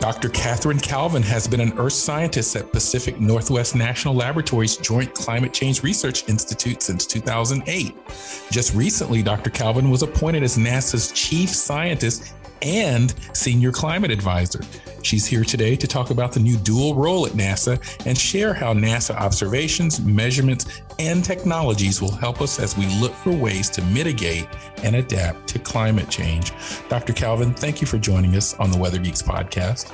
Dr. Katherine Calvin has been an earth scientist at Pacific Northwest National Laboratory's Joint Climate Change Research Institute since 2008. Just recently, Dr. Calvin was appointed as NASA's chief scientist and senior climate advisor. She's here today to talk about the new dual role at NASA and share how NASA observations, measurements, and technologies will help us as we look for ways to mitigate and adapt to climate change. Dr. Calvin, thank you for joining us on the Weather Geeks podcast.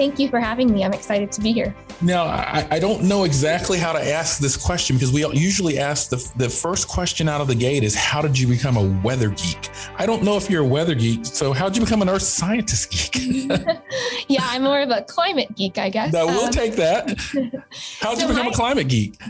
Thank you for having me. I'm excited to be here. Now, I, I, don't know exactly how to ask this question because we usually ask the, the first question out of the gate is how did you become a weather geek? I don't know if you're a weather geek. So, how did you become an earth scientist geek? yeah, I'm more of a climate geek, I guess. No, we'll um, take that. How did so you become my, a climate geek?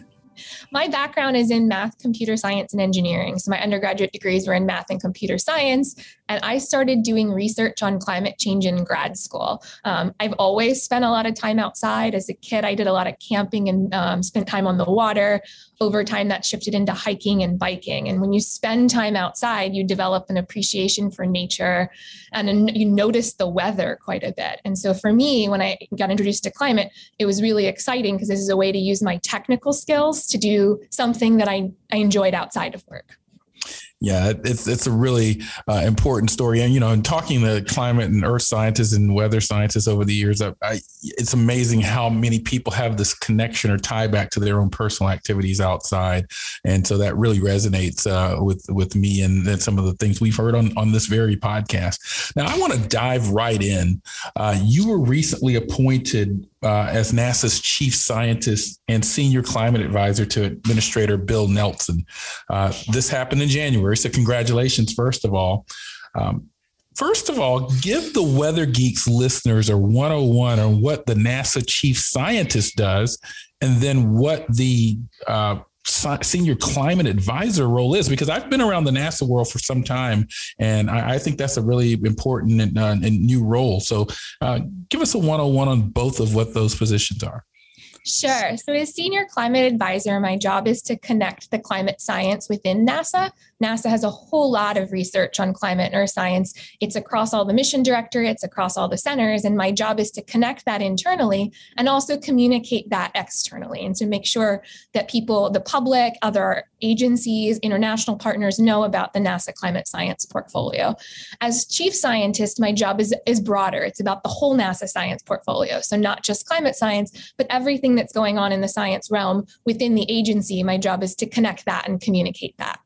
My background is in math, computer science, and engineering. So my undergraduate degrees were in math and computer science. And I started doing research on climate change in grad school. Um, I've always spent a lot of time outside. As a kid, I did a lot of camping and um, spent time on the water. Over time, that shifted into hiking and biking. And when you spend time outside, you develop an appreciation for nature and you notice the weather quite a bit. And so for me, when I got introduced to climate, it was really exciting because this is a way to use my technical skills to do something that I, I enjoyed outside of work. Yeah, it's it's a really uh, important story, and you know, in talking to climate and earth scientists and weather scientists over the years, I, I, it's amazing how many people have this connection or tie back to their own personal activities outside, and so that really resonates uh, with with me and, some of the things we've heard on on this very podcast. Now, I want to dive right in. Uh, you were recently appointed uh, as NASA's chief scientist and senior climate advisor to Administrator Bill Nelson. Uh, this happened in January, so congratulations, first of all. Um, first of all, give the Weather Geeks listeners a 101 on what the NASA chief scientist does, and then what the uh, senior climate advisor role is because I've been around the NASA world for some time, and I, I think that's a really important and, uh, and new role. So, uh, give us a 101 on both of what those positions are. Sure. So, as senior climate advisor, my job is to connect the climate science within NASA. NASA has a whole lot of research on climate and earth science. It's across all the mission directorates, across all the centers. And my job is to connect that internally and also communicate that externally and to make sure that people, the public, other agencies, international partners know about the NASA climate science portfolio. As chief scientist, my job is, is broader. It's about the whole NASA science portfolio. So, not just climate science, but everything that's going on in the science realm within the agency, my job is to connect that and communicate that.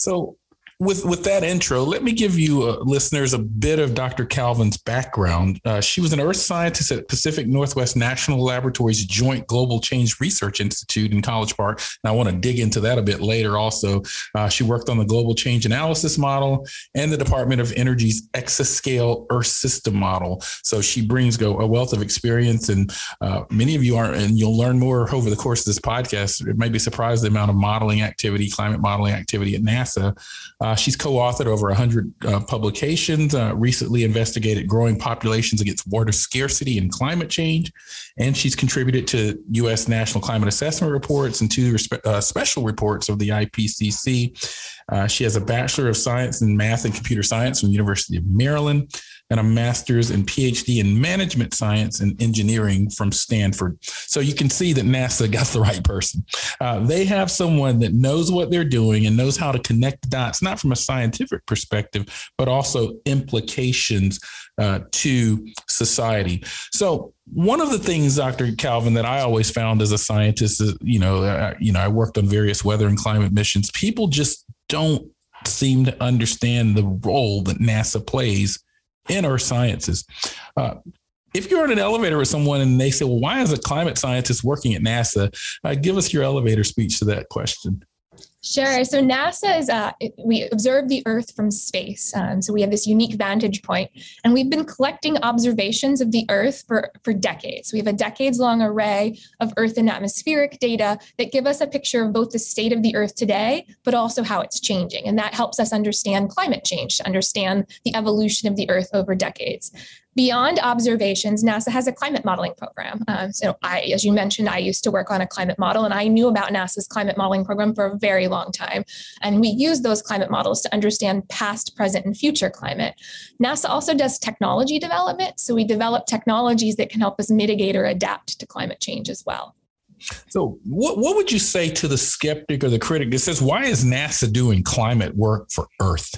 So, with with that intro, let me give you uh, listeners a bit of Dr. Calvin's background. Uh, she was an earth scientist at Pacific Northwest National Laboratory's Joint Global Change Research Institute in College Park. And I want to dig into that a bit later. Also, uh, she worked on the Global Change Analysis Model and the Department of Energy's Exascale Earth System Model. So she brings go a wealth of experience, and uh, many of you aren't, and you'll learn more over the course of this podcast. It might be surprised the amount of modeling activity, climate modeling activity at NASA. Uh, she's co-authored over 100 uh, publications, uh, recently investigated growing populations against water scarcity and climate change, and she's contributed to U.S. National Climate Assessment reports and two respe- uh, special reports of the IPCC. Uh, she has a Bachelor of Science in Math and Computer Science from the University of Maryland and a master's and PhD in management science and engineering from Stanford. So you can see that NASA got the right person. Uh, they have someone that knows what they're doing and knows how to connect dots, not from a scientific perspective, but also implications uh, to society. So one of the things, Dr. Calvin, that I always found as a scientist, is, you know, you know, I worked on various weather and climate missions. People just don't seem to understand the role that NASA plays in earth sciences. Uh, if you're in an elevator with someone and they say, well, why is a climate scientist working at NASA? Uh, give us your elevator speech to that question. Sure. So NASA is uh, we observe the Earth from space. Um, so we have this unique vantage point, and we've been collecting observations of the Earth for for decades. We have a decades-long array of Earth and atmospheric data that give us a picture of both the state of the Earth today, but also how it's changing, and that helps us understand climate change, to understand the evolution of the Earth over decades. Beyond observations, NASA has a climate modeling program. Um, so, I, as you mentioned, I used to work on a climate model, and I knew about NASA's climate modeling program for a very long time. And we use those climate models to understand past, present, and future climate. NASA also does technology development. So, we develop technologies that can help us mitigate or adapt to climate change as well. So, what, what would you say to the skeptic or the critic that says, why is NASA doing climate work for Earth?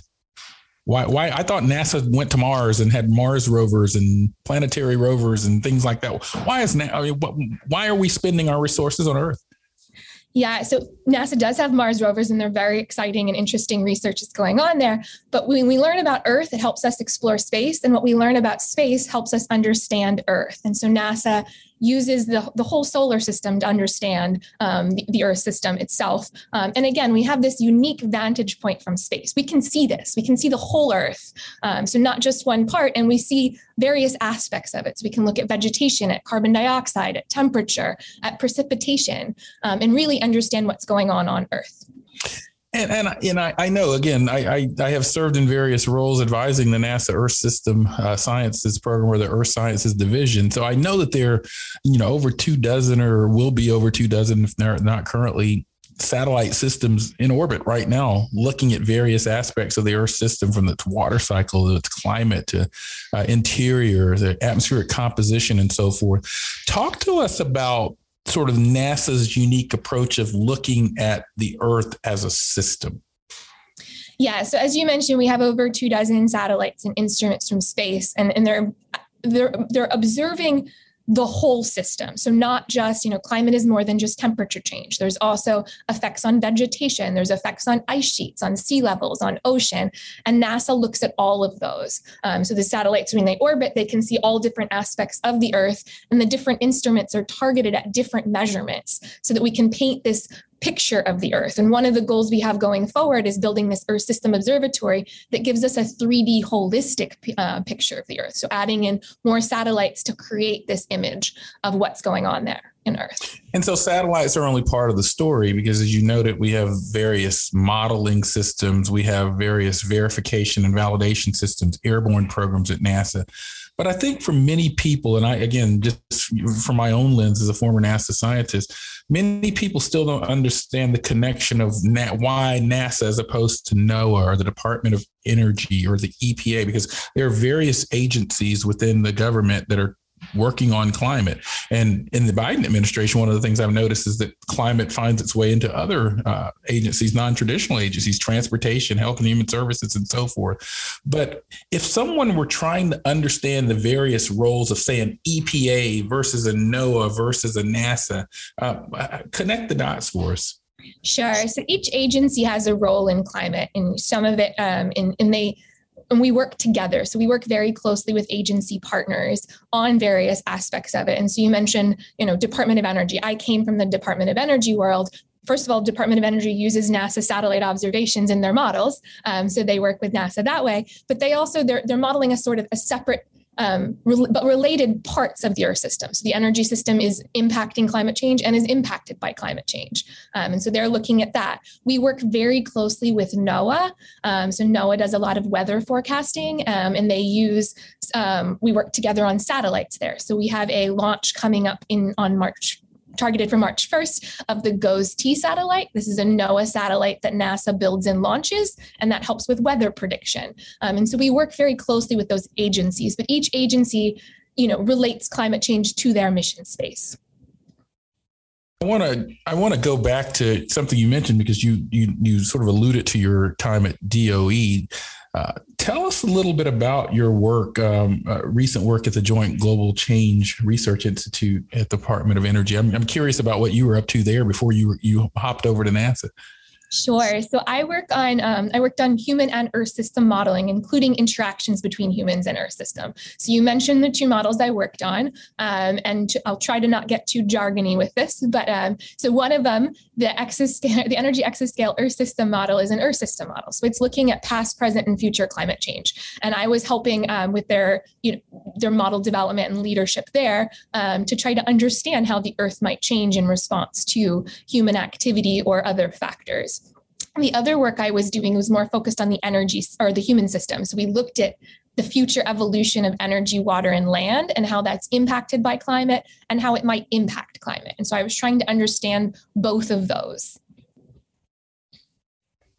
Why? Why? I thought NASA went to Mars and had Mars rovers and planetary rovers and things like that. Why is I mean, why are we spending our resources on Earth? Yeah, so NASA does have Mars rovers, and they're very exciting and interesting research that's going on there. But when we learn about Earth, it helps us explore space. And what we learn about space helps us understand Earth. And so NASA uses the, the whole solar system to understand um, the, the, Earth system itself. Um, and again, we have this unique vantage point from space. We can see this, we can see the whole Earth. Um, so, not just one part, and we see various aspects of it. So, we can look at vegetation, at carbon dioxide, at temperature, at precipitation, um, and really understand what's going on on Earth. And and, and I, I know again I, I, I have served in various roles advising the NASA Earth System uh, Sciences program or the Earth Sciences Division. So I know that there, you know, over two dozen or will be over two dozen if they're not currently satellite systems in orbit right now, looking at various aspects of the Earth system from its water cycle to its climate to uh, interior, the atmospheric composition, and so forth. Talk to us about sort of NASA's unique approach of looking at the Earth as a system? Yeah, so as you mentioned, we have over two dozen satellites and instruments from space, and, and they're they're they're observing the whole system. So not just, you know, climate is more than just temperature change. There's also effects on vegetation, there's effects on ice sheets, on sea levels, on ocean. And NASA looks at all of those. Um, so the satellites, when they orbit, they can see all different aspects of the Earth, and the different instruments are targeted at different measurements so that we can paint this picture of the Earth. And one of the goals we have going forward is building this Earth System Observatory that gives us a 3D holistic uh, picture of the Earth. So adding in more satellites to create this image of what's going on there in Earth. And so satellites are only part of the story because, as you noted, we have various modeling systems, we have various verification and validation systems, airborne programs at NASA. But I think for many people, and I, again, just from my own lens as a former NASA scientist, many people still don't understand the connection of why NASA as opposed to NOAA or the Department of Energy or the EPA, because there are various agencies within the government that are working on climate. And in the Biden administration, one of the things I've noticed is that climate finds its way into other uh, agencies, non traditional agencies, transportation, health and human services, and so forth. But if someone were trying to understand the various roles of, say, an EPA versus a NOAA versus a NASA, uh, connect the dots for us. Sure. So each agency has a role in climate, and some of it, um, and, and they and we work together. So we work very closely with agency partners on various aspects of it. And so you mentioned, you know, Department of Energy. I came from the Department of Energy world. First of all, Department of Energy uses NASA satellite observations in their models, um, so they work with NASA that way. But they also they're they're modeling a sort of a separate um, re- but related parts of the Earth system. So the energy system is impacting climate change and is impacted by climate change. Um, and so they're looking at that. We work very closely with NOAA. Um, so NOAA does a lot of weather forecasting um, and they use, um, we work together on satellites there. So we have a launch coming up in on March targeted for March 1st of the GOES-T satellite. This is a NOAA satellite that NASA builds and launches, and that helps with weather prediction. Um, and so we work very closely with those agencies, but each agency, you know, relates climate change to their mission space. I want to I want to go back to something you mentioned because you you you sort of alluded to your time at DOE. Uh, tell us a little bit about your work, um, uh, recent work at the Joint Global Change Research Institute at the Department of Energy. I'm, I'm curious about what you were up to there before you you hopped over to NASA. Sure. So I work on um, I worked on human and Earth system modeling, including interactions between humans and Earth system. So you mentioned the two models I worked on, um, and I'll try to not get too jargony with this. But um, so one of them, the exascale, the energy exascale Earth system model, is an Earth system model. So it's looking at past, present, and future climate change. And I was helping um, with their you know their model development and leadership there um, to try to understand how the Earth might change in response to human activity or other factors. The other work I was doing was more focused on the energy or the human system. So we looked at the future evolution of energy, water, and land, and how that's impacted by climate and how it might impact climate. And so I was trying to understand both of those.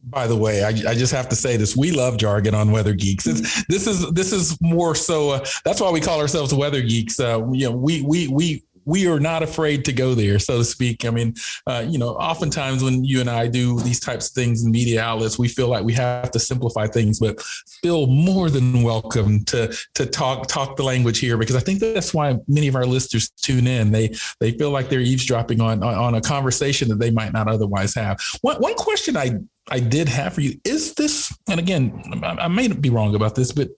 By the way, I, I, just have to say this: we love jargon on Weather Geeks. It's, this is this is more so. Uh, that's why we call ourselves Weather Geeks. Uh, you know, we we we we are not afraid to go there, so to speak. I mean, uh, you know, oftentimes when you and I do these types of things in media outlets, we feel like we have to simplify things, but feel more than welcome to to talk talk the language here because I think that's why many of our listeners tune in. They they feel like they're eavesdropping on on, on a conversation that they might not otherwise have. One one question I I did have for you is this, and again, I may be wrong about this, but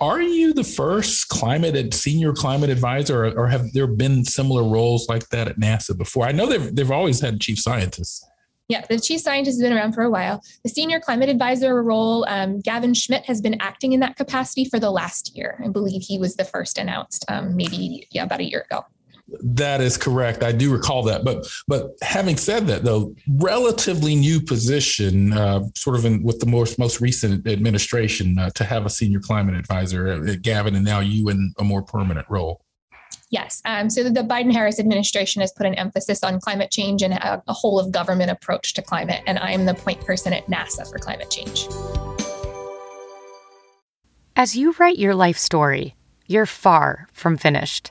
are you the first climate and senior climate advisor, or, or, have there been similar roles like that at NASA before? I know they've they've always had chief scientists. Yeah, the chief scientist has been around for a while. The senior climate advisor role, um, Gavin Schmidt has been acting in that capacity for the last year. I believe he was the first announced, um, maybe yeah, about a year ago. That is correct. I do recall that. But but having said that, though, relatively new position, uh, sort of in with the most most recent administration, uh, to have a senior climate advisor, uh, Gavin, and now you in a more permanent role. Yes. Um, so the Biden Harris administration has put an emphasis on climate change and a, a whole of government approach to climate. And I am the point person at NASA for climate change. As you write your life story, you're far from finished.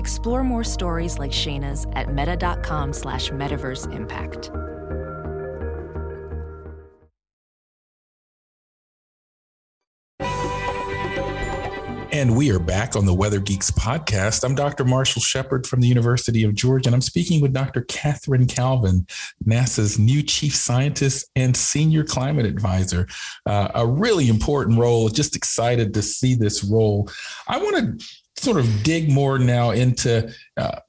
Explore more stories like Shayna's at meta.com slash metaverse impact. And we are back on the Weather Geeks podcast. I'm Dr. Marshall Shepard from the University of Georgia, and I'm speaking with Dr. Katherine Calvin, NASA's new chief scientist and senior climate advisor. Uh, a really important role. Just excited to see this role. I want to sort of dig more now into uh,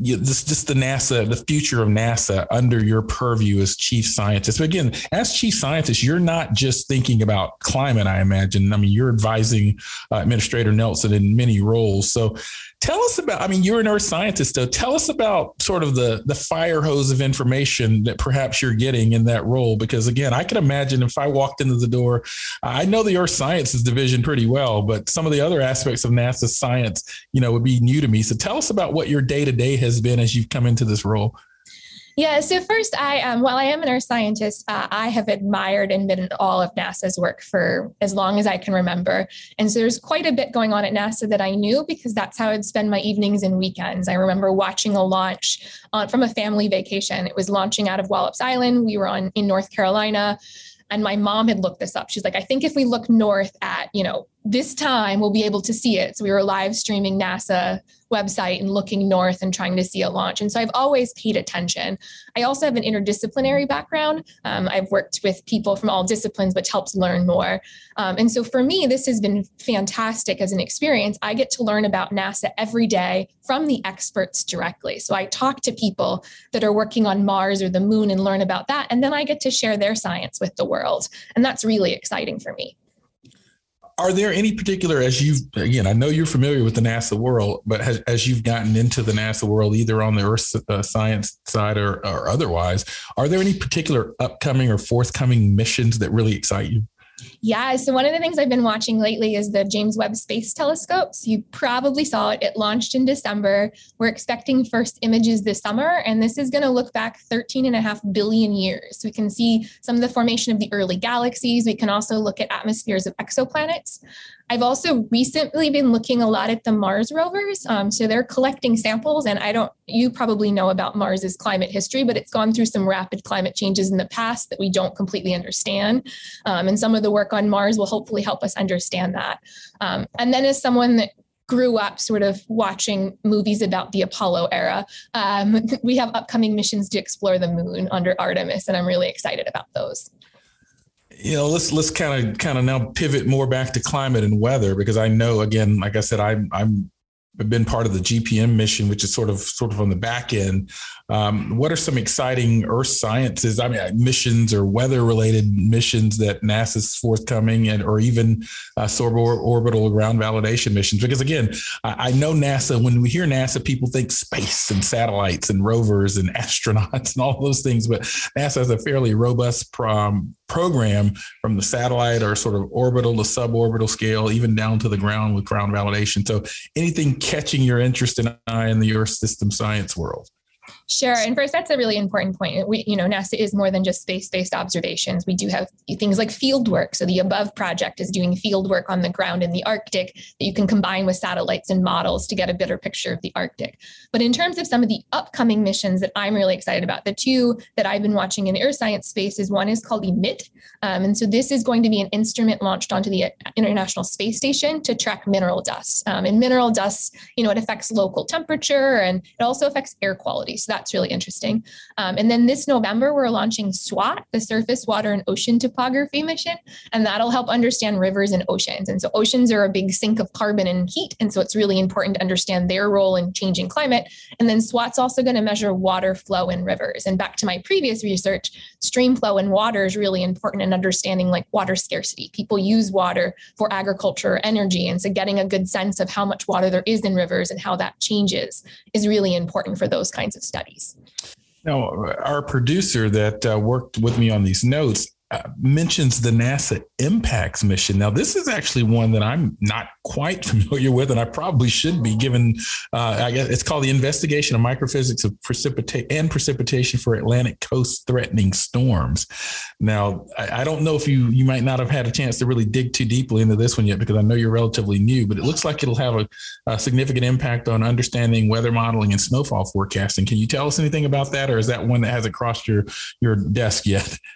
just, just the NASA, the future of NASA under your purview as chief scientist. But again, as chief scientist, you're not just thinking about climate, I imagine. I mean, you're advising uh, Administrator Nelson in many roles. So tell us about, I mean, you're an earth scientist, so tell us about sort of the, the fire hose of information that perhaps you're getting in that role. Because again, I can imagine if I walked into the door, I know the earth sciences division pretty well, but some of the other aspects of NASA science, you know, would be new to me. So tell us about what what your day to day has been as you've come into this role. Yeah, so first, I um, while I am an earth scientist, uh, I have admired and been in all of NASA's work for as long as I can remember. And so there's quite a bit going on at NASA that I knew because that's how I'd spend my evenings and weekends. I remember watching a launch from a family vacation. It was launching out of Wallops Island. We were on in North Carolina. And my mom had looked this up. She's like, I think if we look north at, you know, this time we'll be able to see it. So we were live streaming NASA website and looking north and trying to see a launch. And so I've always paid attention. I also have an interdisciplinary background. Um, I've worked with people from all disciplines, which helps learn more. Um, and so for me, this has been fantastic as an experience. I get to learn about NASA every day from the experts directly. So I talk to people that are working on Mars or the moon and learn about that. And then I get to share their science with the world. And that's really exciting for me. Are there any particular, as you've, again, I know you're familiar with the NASA world, but has, as you've gotten into the NASA world, either on the Earth uh, science side or, or otherwise, are there any particular upcoming or forthcoming missions that really excite you? Yeah. So one of the things I've been watching lately is the James Webb Space Telescope. So you probably saw it. It launched in December. We're expecting first images this summer, and this is going to look back 13 and a half billion years. So we can see some of the formation of the early galaxies. We can also look at atmospheres of exoplanets. I've also recently been looking a lot at the Mars rovers. Um, so they're collecting samples, and I don't, you probably know about Mars's climate history, but it's gone through some rapid climate changes in the past that we don't completely understand. Um, and some of the work on Mars will hopefully help us understand that. Um, and then, as someone that grew up sort of watching movies about the Apollo era. Um, we have upcoming missions to explore the moon under Artemis, and I'm really excited about those you know let's let's kind of kind of now pivot more back to climate and weather because i know again like i said i'm i'm been part of the GPM mission, which is sort of sort of on the back end. Um, what are some exciting Earth sciences? I mean, missions or weather related missions that NASA's forthcoming, and or even uh, suborbital ground validation missions? Because again, I, I, know NASA. When we hear NASA, people think space and satellites and rovers and astronauts and all those things, but NASA has a fairly robust prom, program from the satellite or sort of orbital to suborbital scale, even down to the ground with ground validation. So anything catching your interest and in in the Earth system science world? Sure. And first, that's a really important point. We, you know, NASA is more than just space-based observations. We do have things like field work. So the ABoVE project is doing field work on the ground in the Arctic that you can combine with satellites and models to get a better picture of the Arctic. But in terms of some of the upcoming missions that I'm really excited about, the two that I've been watching in the earth science space is one is called EMIT. Um, and so this is going to be an instrument launched onto the International Space Station to track mineral dust. Um, and mineral dust, you know, it affects local temperature and it also affects air quality. So that's really interesting. Um, and then this November, we're launching SWOT, the Surface Water and Ocean Topography Mission, and that'll help understand rivers and oceans. And so oceans are a big sink of carbon and heat. And so it's really important to understand their role in changing climate. And then SWOT's also going to measure water flow in rivers. And back to my previous research, stream flow in water is really important in understanding like water scarcity. People use water for agriculture, energy. And so getting a good sense of how much water there is in rivers and how that changes is really important for those kinds of studies studies. Now, our producer that uh, worked with me on these notes mentions the NASA IMPACTS mission. Now, this is actually one that I'm not quite familiar with, and I probably should be given. Uh, I guess it's called the Investigation of Microphysics of Precipitation and Precipitation for Atlantic Coast Threatening Storms. Now, I, I, don't know if you you might not have had a chance to really dig too deeply into this one yet, because I know you're relatively new, but it looks like it'll have a, a significant impact on understanding weather modeling and snowfall forecasting. Can you tell us anything about that, or is that one that hasn't crossed your your desk yet?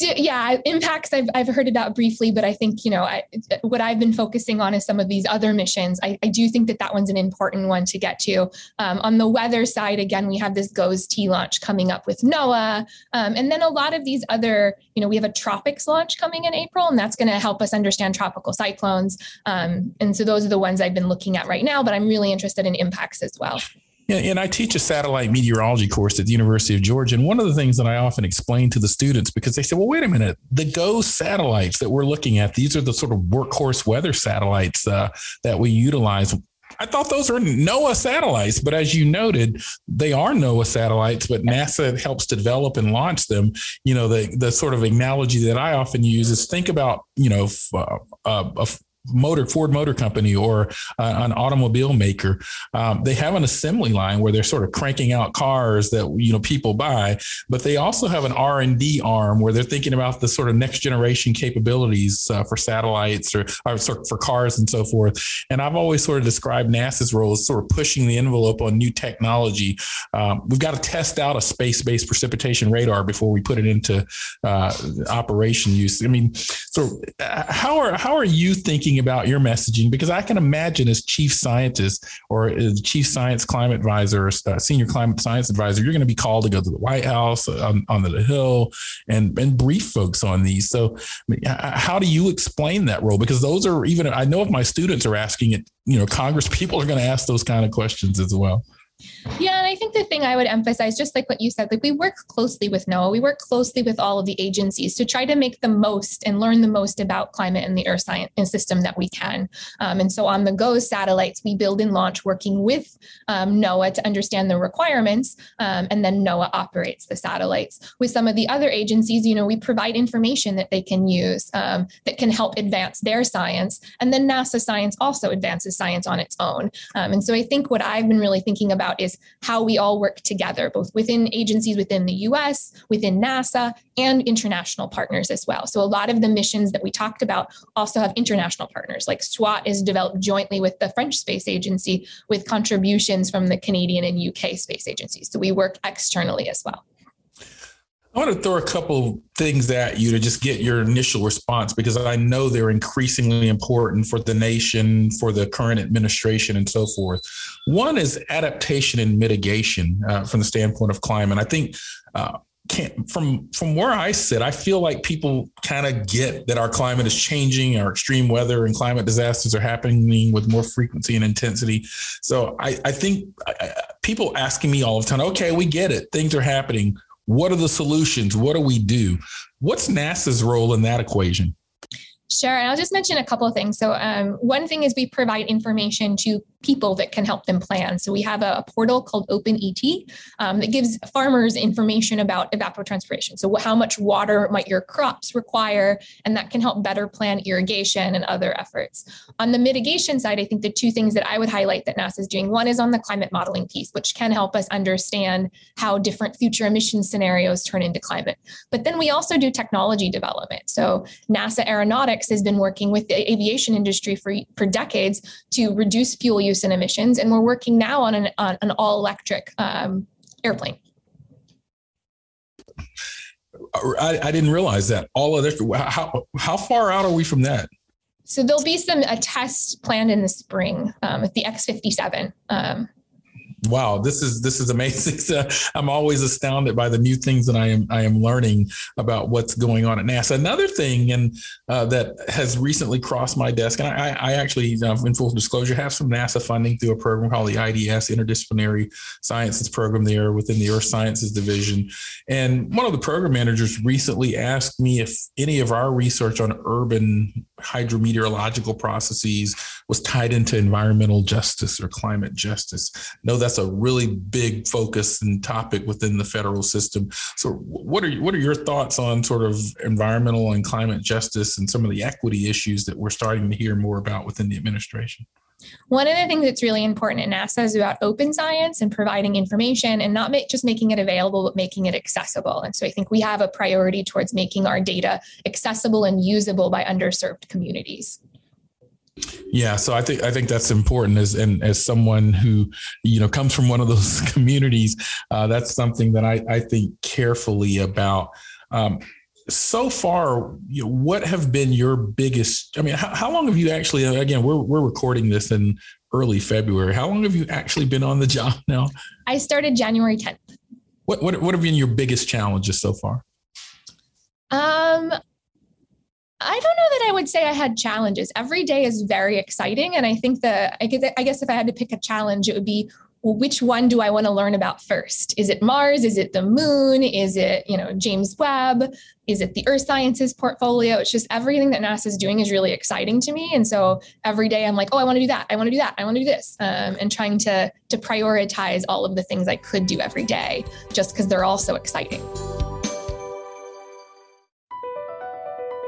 Yeah, IMPACTS I've, I've heard about briefly, but I think, you know, I, what I've been focusing on is some of these other missions. I, I do think that that one's an important one to get to. Um, on the weather side, again, we have this GOES-T launch coming up with NOAA. Um, and then a lot of these other, you know, we have a TROPICS launch coming in April, and that's going to help us understand tropical cyclones. Um, and so those are the ones I've been looking at right now, but I'm really interested in IMPACTS as well. And I teach a satellite meteorology course at the University of Georgia. And one of the things that I often explain to the students, because they say, well, wait a minute, the GOES satellites that we're looking at, these are the sort of workhorse weather satellites uh, that we utilize. I thought those were NOAA satellites, but as you noted, they are NOAA satellites, but NASA helps develop and launch them. You know, the the sort of analogy that I often use is think about, you know, uh, a, motor Ford Motor Company or uh, an automobile maker, um, they have an assembly line where they're sort of cranking out cars that you know people buy, but they also have an R and D arm where they're thinking about the sort of next generation capabilities uh, for satellites or, or for cars and so forth. And I've always sort of described NASA's role as sort of pushing the envelope on new technology. Um, we've got to test out a space-based precipitation radar before we put it into uh, operation use. I mean, so uh, how are how are you thinking? Thinking about your messaging because I can imagine as chief scientist or as chief science climate advisor or uh, senior climate science advisor, you're going to be called to go to the White House on, on the Hill and, and brief folks on these. So, how do you explain that role? Because those are even, I know if my students are asking it, you know, Congress people are going to ask those kind of questions as well. Yeah, and I think the thing I would emphasize, just like what you said, like we work closely with NOAA, we work closely with all of the agencies to try to make the most and learn the most about climate and the Earth science system that we can. Um, and so on the GOES satellites, we build and launch working with um, NOAA to understand the requirements, um, and then NOAA operates the satellites. With some of the other agencies, you know, we provide information that they can use um, that can help advance their science, and then NASA science also advances science on its own. Um, and so I think what I've been really thinking about is how we all work together, both within agencies within the US, within NASA, and international partners as well. So a lot of the missions that we talked about also have international partners, like SWOT is developed jointly with the French Space Agency with contributions from the Canadian and UK space agencies. So we work externally as well. I want to throw a couple of things at you to just get your initial response because I know they're increasingly important for the nation, for the current administration, and so forth. One is adaptation and mitigation uh, from the standpoint of climate. I think. Uh, from from where I sit, I feel like people kind of get that our climate is changing, our extreme weather and climate disasters are happening with more frequency and intensity. So I, I think I, people asking me all the time, okay, we get it, things are happening. What are the solutions? What do we do? What's NASA's role in that equation? Sure. And I'll just mention a couple of things. So, um, one thing is we provide information to people that can help them plan. So we have a, a portal called OpenET um, that gives farmers information about evapotranspiration. So how much water might your crops require, and that can help better plan irrigation and other efforts. On the mitigation side, I think the two things that I would highlight that NASA is doing, one is on the climate modeling piece, which can help us understand how different future emission scenarios turn into climate. But then we also do technology development. So NASA Aeronautics has been working with the aviation industry for, for decades to reduce fuel use and emissions. And we're working now on an, on an all electric um, airplane. I, I, didn't realize that all of How how far out are we from that? So there'll be some a test planned in the spring um, with the X fifty seven. Um, wow, this is this is amazing. So I'm always astounded by the new things that I am I am learning about what's going on at NASA. Another thing, and uh, that has recently crossed my desk, and I, I actually, uh, in full disclosure, have some NASA funding through a program called the IDS Interdisciplinary Sciences Program there within the Earth Sciences Division. And one of the program managers recently asked me if any of our research on urban hydrometeorological processes was tied into environmental justice or climate justice. No, that's a really big focus and topic within the federal system. So, what are what are your thoughts on sort of environmental and climate justice and some of the equity issues that we're starting to hear more about within the administration? One of the things that's really important at NASA is about open science and providing information and not make, just making it available, but making it accessible. And so I think we have a priority towards making our data accessible and usable by underserved communities. Yeah, so I think I think that's important as and as someone who you know comes from one of those communities, uh, that's something that I, I think carefully about. Um, so far, you know, what have been your biggest? I mean, how, how long have you actually? Again, we're we're recording this in early February. How long have you actually been on the job now? I started January tenth. What what what have been your biggest challenges so far? Um, I don't know that I would say I had challenges. Every day is very exciting, and I think that I guess, I guess if I had to pick a challenge, it would be well, which one do I want to learn about first? Is it Mars? Is it the moon? Is it, you know, James Webb? Is it the Earth Sciences portfolio? It's just everything that NASA is doing is really exciting to me. And so every day I'm like, oh, I want to do that. I want to do that. I want to do this. Um, and trying to to prioritize all of the things I could do every day just because they're all so exciting.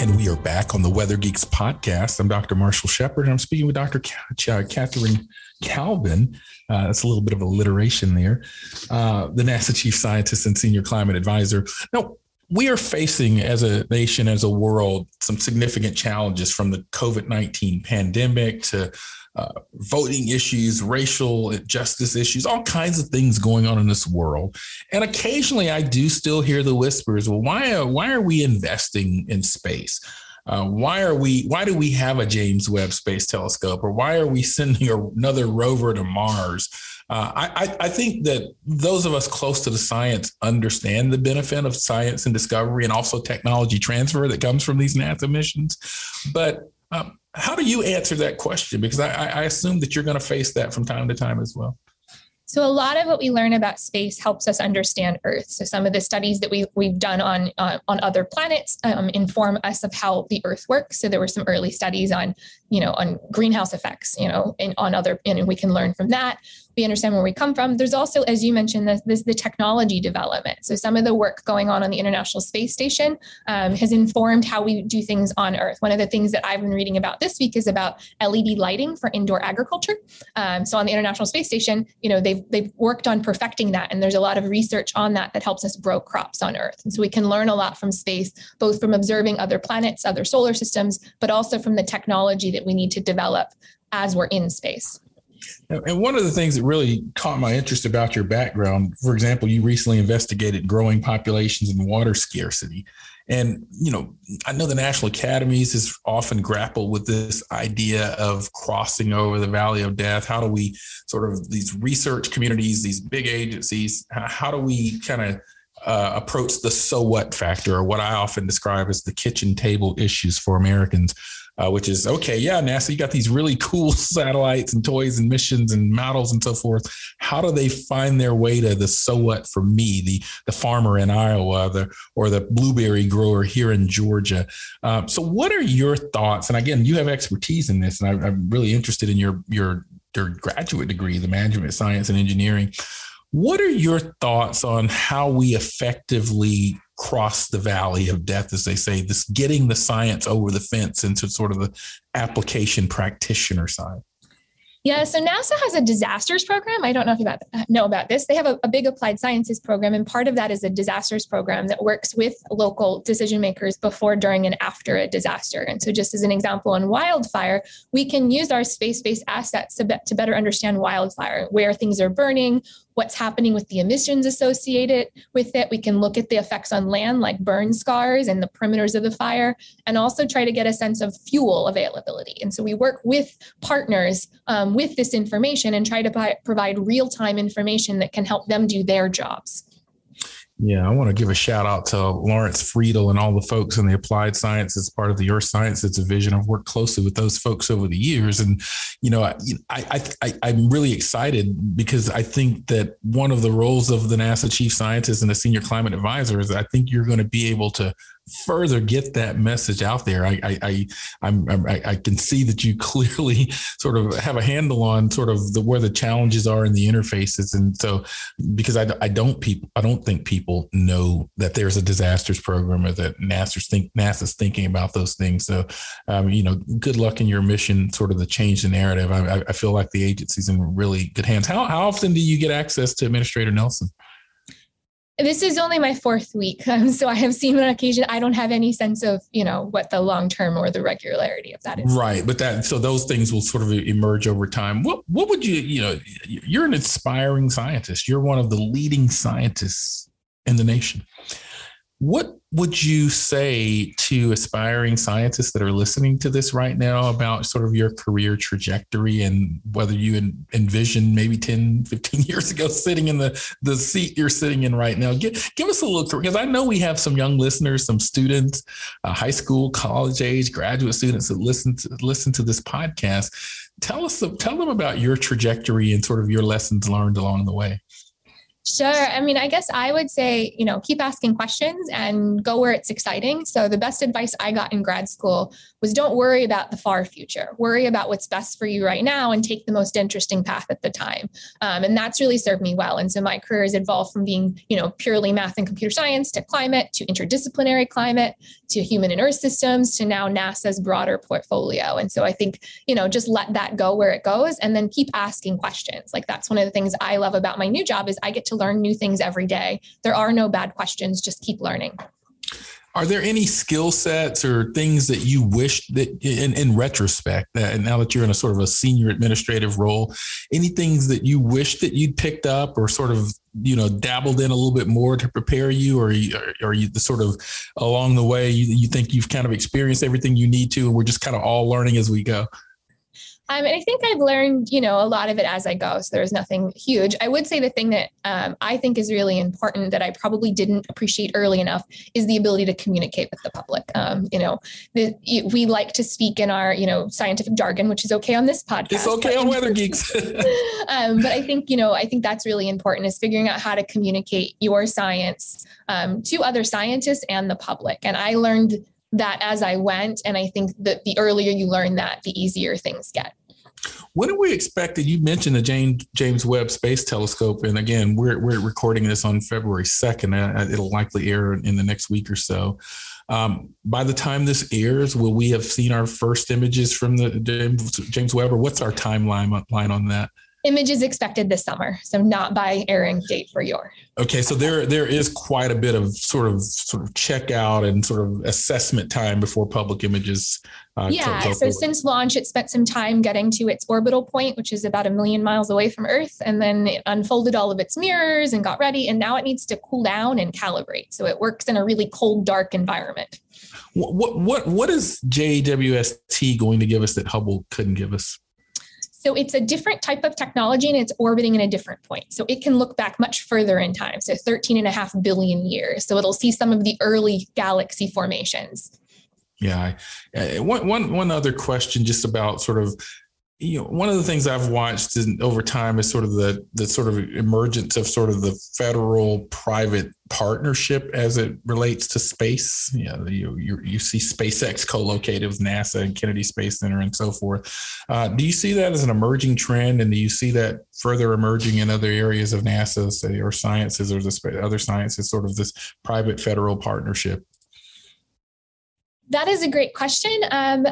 And we are back on the Weather Geeks podcast. I'm Dr. Marshall Shepard, and I'm speaking with Dr. Katherine Calvin. Uh, that's a little bit of alliteration there. Uh, the NASA chief scientist and senior climate advisor. Now, we are facing as a nation, as a world, some significant challenges from the COVID 19 pandemic to uh, voting issues, racial justice issues, all kinds of things going on in this world. And occasionally I do still hear the whispers, well, why, are, why are we investing in space? Uh, why are we? Why do we have a James Webb Space Telescope, or why are we sending another rover to Mars? Uh, I, I think that those of us close to the science understand the benefit of science and discovery, and also technology transfer that comes from these NASA missions. But um, how do you answer that question? Because I, I assume that you're going to face that from time to time as well. So a lot of what we learn about space helps us understand Earth. So some of the studies that we we've done on uh, on other planets um, inform us of how the Earth works. So there were some early studies on you know on greenhouse effects, you know, and on other and we can learn from that we understand where we come from. There's also, as you mentioned, this, this the technology development. So some of the work going on on the International Space Station um, has informed how we do things on Earth. One of the things that I've been reading about this week is about LED lighting for indoor agriculture. Um, so on the International Space Station, you know, they've they've worked on perfecting that, and there's a lot of research on that that helps us grow crops on Earth. And so we can learn a lot from space, both from observing other planets, other solar systems, but also from the technology that we need to develop as we're in space. And one of the things that really caught my interest about your background, for example, you recently investigated growing populations and water scarcity. And, you know, I know the National Academies has often grappled with this idea of crossing over the valley of death. How do we sort of these research communities, these big agencies, how do we kind of uh, approach the so what factor, or what I often describe as the kitchen table issues for Americans? Uh, which is okay. Yeah, NASA, you got these really cool satellites and toys and missions and models and so forth. How do they find their way to the so what for me, the the farmer in Iowa, the or the blueberry grower here in Georgia? Um, so, what are your thoughts? And again, you have expertise in this, and I, I'm really interested in your your your graduate degree, the management science and engineering. What are your thoughts on how we effectively cross the valley of death, as they say, this getting the science over the fence into sort of the application practitioner side? Yeah, so NASA has a disasters program. I don't know if you about, know about this. They have a, a, big applied sciences program, and part of that is a disasters program that works with local decision makers before, during, and after a disaster. And so, just as an example, on wildfire, we can use our space based assets to, be, to better understand wildfire, where things are burning, what's happening with the emissions associated with it. We can look at the effects on land, like burn scars and the perimeters of the fire, and also try to get a sense of fuel availability. And so we work with partners um, with this information and try to buy, provide real time information that can help them do their jobs. Yeah, I want to give a shout out to Lawrence Friedl and all the folks in the applied sciences part of the Earth Sciences division. I've worked closely with those folks over the years, and you know, I, I, I I'm really excited because I think that one of the roles of the NASA chief scientist and the senior climate advisor is I think you're going to be able to further get that message out there. I I I, I'm, I, I can see that you clearly sort of have a handle on sort of the where the challenges are in the interfaces, and so because I, I don't people I don't think people know that there's a disasters program or that NASA's think NASA's thinking about those things. So um, you know, good luck in your mission, sort of to change the narrative. I, I feel like the agency's in really good hands. How how often do you get access to Administrator Nelson? This is only my fourth week um, so i have seen on occasion i don't have any sense of you know what the long term or the regularity of that is. Right but that so those things will sort of emerge over time. What what would you you know you're an inspiring scientist. You're one of the leading scientists in the nation What would you say to aspiring scientists that are listening to this right now about sort of your career trajectory and whether you envision maybe 10, 15 years ago sitting in the, the seat you're sitting in right now? Give, give us a little, because I know we have some young listeners, some students, uh, high school, college age, graduate students that listen to, listen to this podcast. Tell us, tell them about your trajectory and sort of your lessons learned along the way. Sure. I mean, I guess I would say, you know, keep asking questions and go where it's exciting. So, the best advice I got in grad school was don't worry about the far future. Worry about what's best for you right now and take the most interesting path at the time. Um, and that's really served me well. And so, my career has evolved from being, you know, purely math and computer science to climate to interdisciplinary climate to human and earth systems to now NASA's broader portfolio. And so, I think, you know, just let that go where it goes and then keep asking questions. Like, that's one of the things I love about my new job is I get to learn new things every day. There are no bad questions, just keep learning. Are there any skill sets or things that you wish that in, in retrospect, and now that you're in a sort of a senior administrative role, any things that you wish that you'd picked up or sort of, you know, dabbled in a little bit more to prepare you, or you are you the sort of along the way, you, you think you've kind of experienced everything you need to, and we're just kind of all learning as we go? Um, and I think I've learned, you know, a lot of it as I go. So there's nothing huge. I would say the thing that um, I think is really important that I probably didn't appreciate early enough is the ability to communicate with the public. Um, you know, the, we like to speak in our, you know, scientific jargon, which is okay on this podcast. It's okay on Weather Geeks. Um, but I think, you know, I think that's really important is figuring out how to communicate your science um, to other scientists and the public. And I learned that as I went. And I think that the earlier you learn that, the easier things get. When are we expected? You mentioned the James James Webb Space Telescope, and again, we're we're recording this on February second. Uh, it'll likely air in the next week or so. Um, by the time this airs, will we have seen our first images from the James, James Webb, or what's our timeline line on that? Image is expected this summer, so not by airing date for your. Okay, so there there is quite a bit of sort of sort of checkout and sort of assessment time before public images. Uh, yeah, so forward. since launch, it spent some time getting to its orbital point, which is about a million miles away from Earth, and then it unfolded all of its mirrors and got ready, and now it needs to cool down and calibrate. So it works in a really cold, dark environment. What what what, what is JWST going to give us that Hubble couldn't give us? So it's a different type of technology and it's orbiting in a different point. So it can look back much further in time, so 13 and a half billion years. So it'll see some of the early galaxy formations. Yeah. Uh, one, one, one other question just about sort of you know, one of the things I've watched in, over time is sort of the the sort of emergence of sort of the federal private partnership as it relates to space. You know, you you, you see SpaceX co-located with NASA and Kennedy Space Center and so forth. Uh, do you see that as an emerging trend, and do you see that further emerging in other areas of NASA, say, or sciences, or the other sciences, sort of this private federal partnership? That is a great question. Um,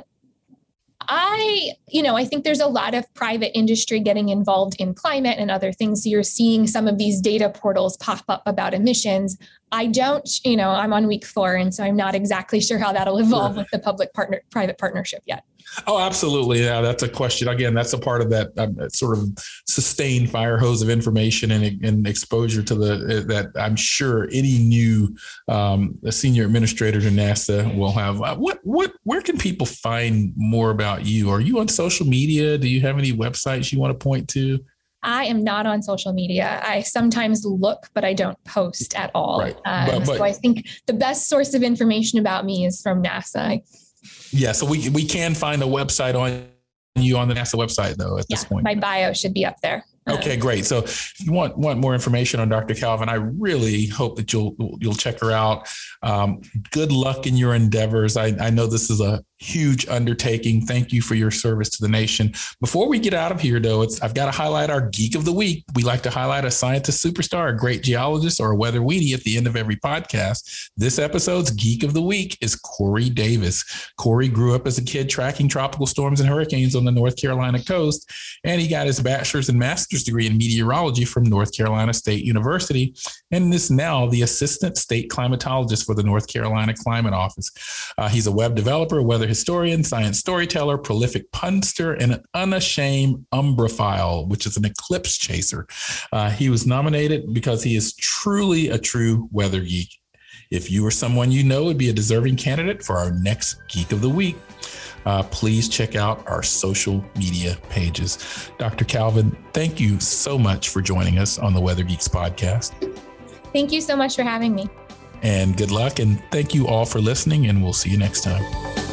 I, you know, I think there's a lot of private industry getting involved in climate and other things. So you're seeing some of these data portals pop up about emissions. I don't, you know, I'm on week four, and so I'm not exactly sure how that'll evolve sure. with the public partner private partnership yet. Oh, absolutely. Yeah, that's a question. Again, that's a part of that um, sort of sustained fire hose of information and, and exposure to the uh, that I'm sure any new um, senior administrator to NASA will have. Uh, what what where can people find more about you? Are you on social media? Do you have any websites you want to point to? I am not on social media. I sometimes look, but I don't post at all. Right. Um, but, but, so I think the best source of information about me is from NASA. Yeah, so we we can find a website on you on the NASA website though at yeah, this point. My bio should be up there. Okay, great. So if you want want more information on Dr. Calvin, I really hope that you'll you'll check her out. Um, good luck in your endeavors. I, I know this is a huge undertaking. Thank you for your service to the nation. Before we get out of here, though, it's I've got to highlight our geek of the week. We like to highlight a scientist superstar, a great geologist, or a weather weenie at the end of every podcast. This episode's geek of the week is Corey Davis. Corey grew up as a kid tracking tropical storms and hurricanes on the North Carolina coast, and he got his bachelor's and master's degree in meteorology from North Carolina State University, and is now the assistant state climatologist for the North Carolina Climate Office. Uh, he's a web developer, weather historian, science storyteller, prolific punster, and an unashamed umbraphile, which is an eclipse chaser. Uh, he was nominated because he is truly a true weather geek. If you or someone you know would be a deserving candidate for our next Geek of the Week, uh, please check out our social media pages. Dr. Calvin, thank you so much for joining us on the Weather Geeks podcast. Thank you so much for having me. And good luck. And thank you all for listening, and we'll see you next time.